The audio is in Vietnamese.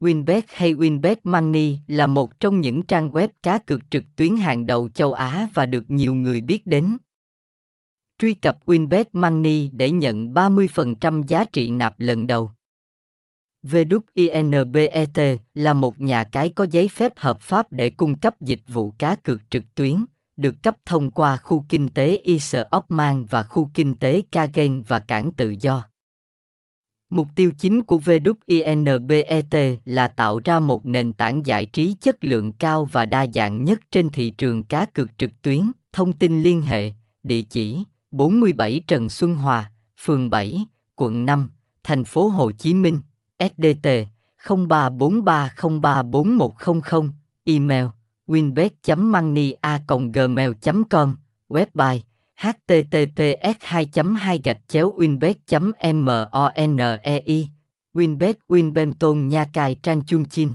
Winbet hay Winbet Money là một trong những trang web cá cược trực tuyến hàng đầu châu Á và được nhiều người biết đến. Truy cập Winbet Money để nhận 30% giá trị nạp lần đầu. VWINBET là một nhà cái có giấy phép hợp pháp để cung cấp dịch vụ cá cược trực tuyến, được cấp thông qua khu kinh tế Isle Oman và khu kinh tế Kagen và cảng tự do. Mục tiêu chính của VWINBET là tạo ra một nền tảng giải trí chất lượng cao và đa dạng nhất trên thị trường cá cược trực tuyến. Thông tin liên hệ, địa chỉ 47 Trần Xuân Hòa, phường 7, quận 5, thành phố Hồ Chí Minh, SDT 0343034100, email winbet mania gmail com website https 2 2 gạch chéo winbet monei winbet winbenton nha cài trang chung chim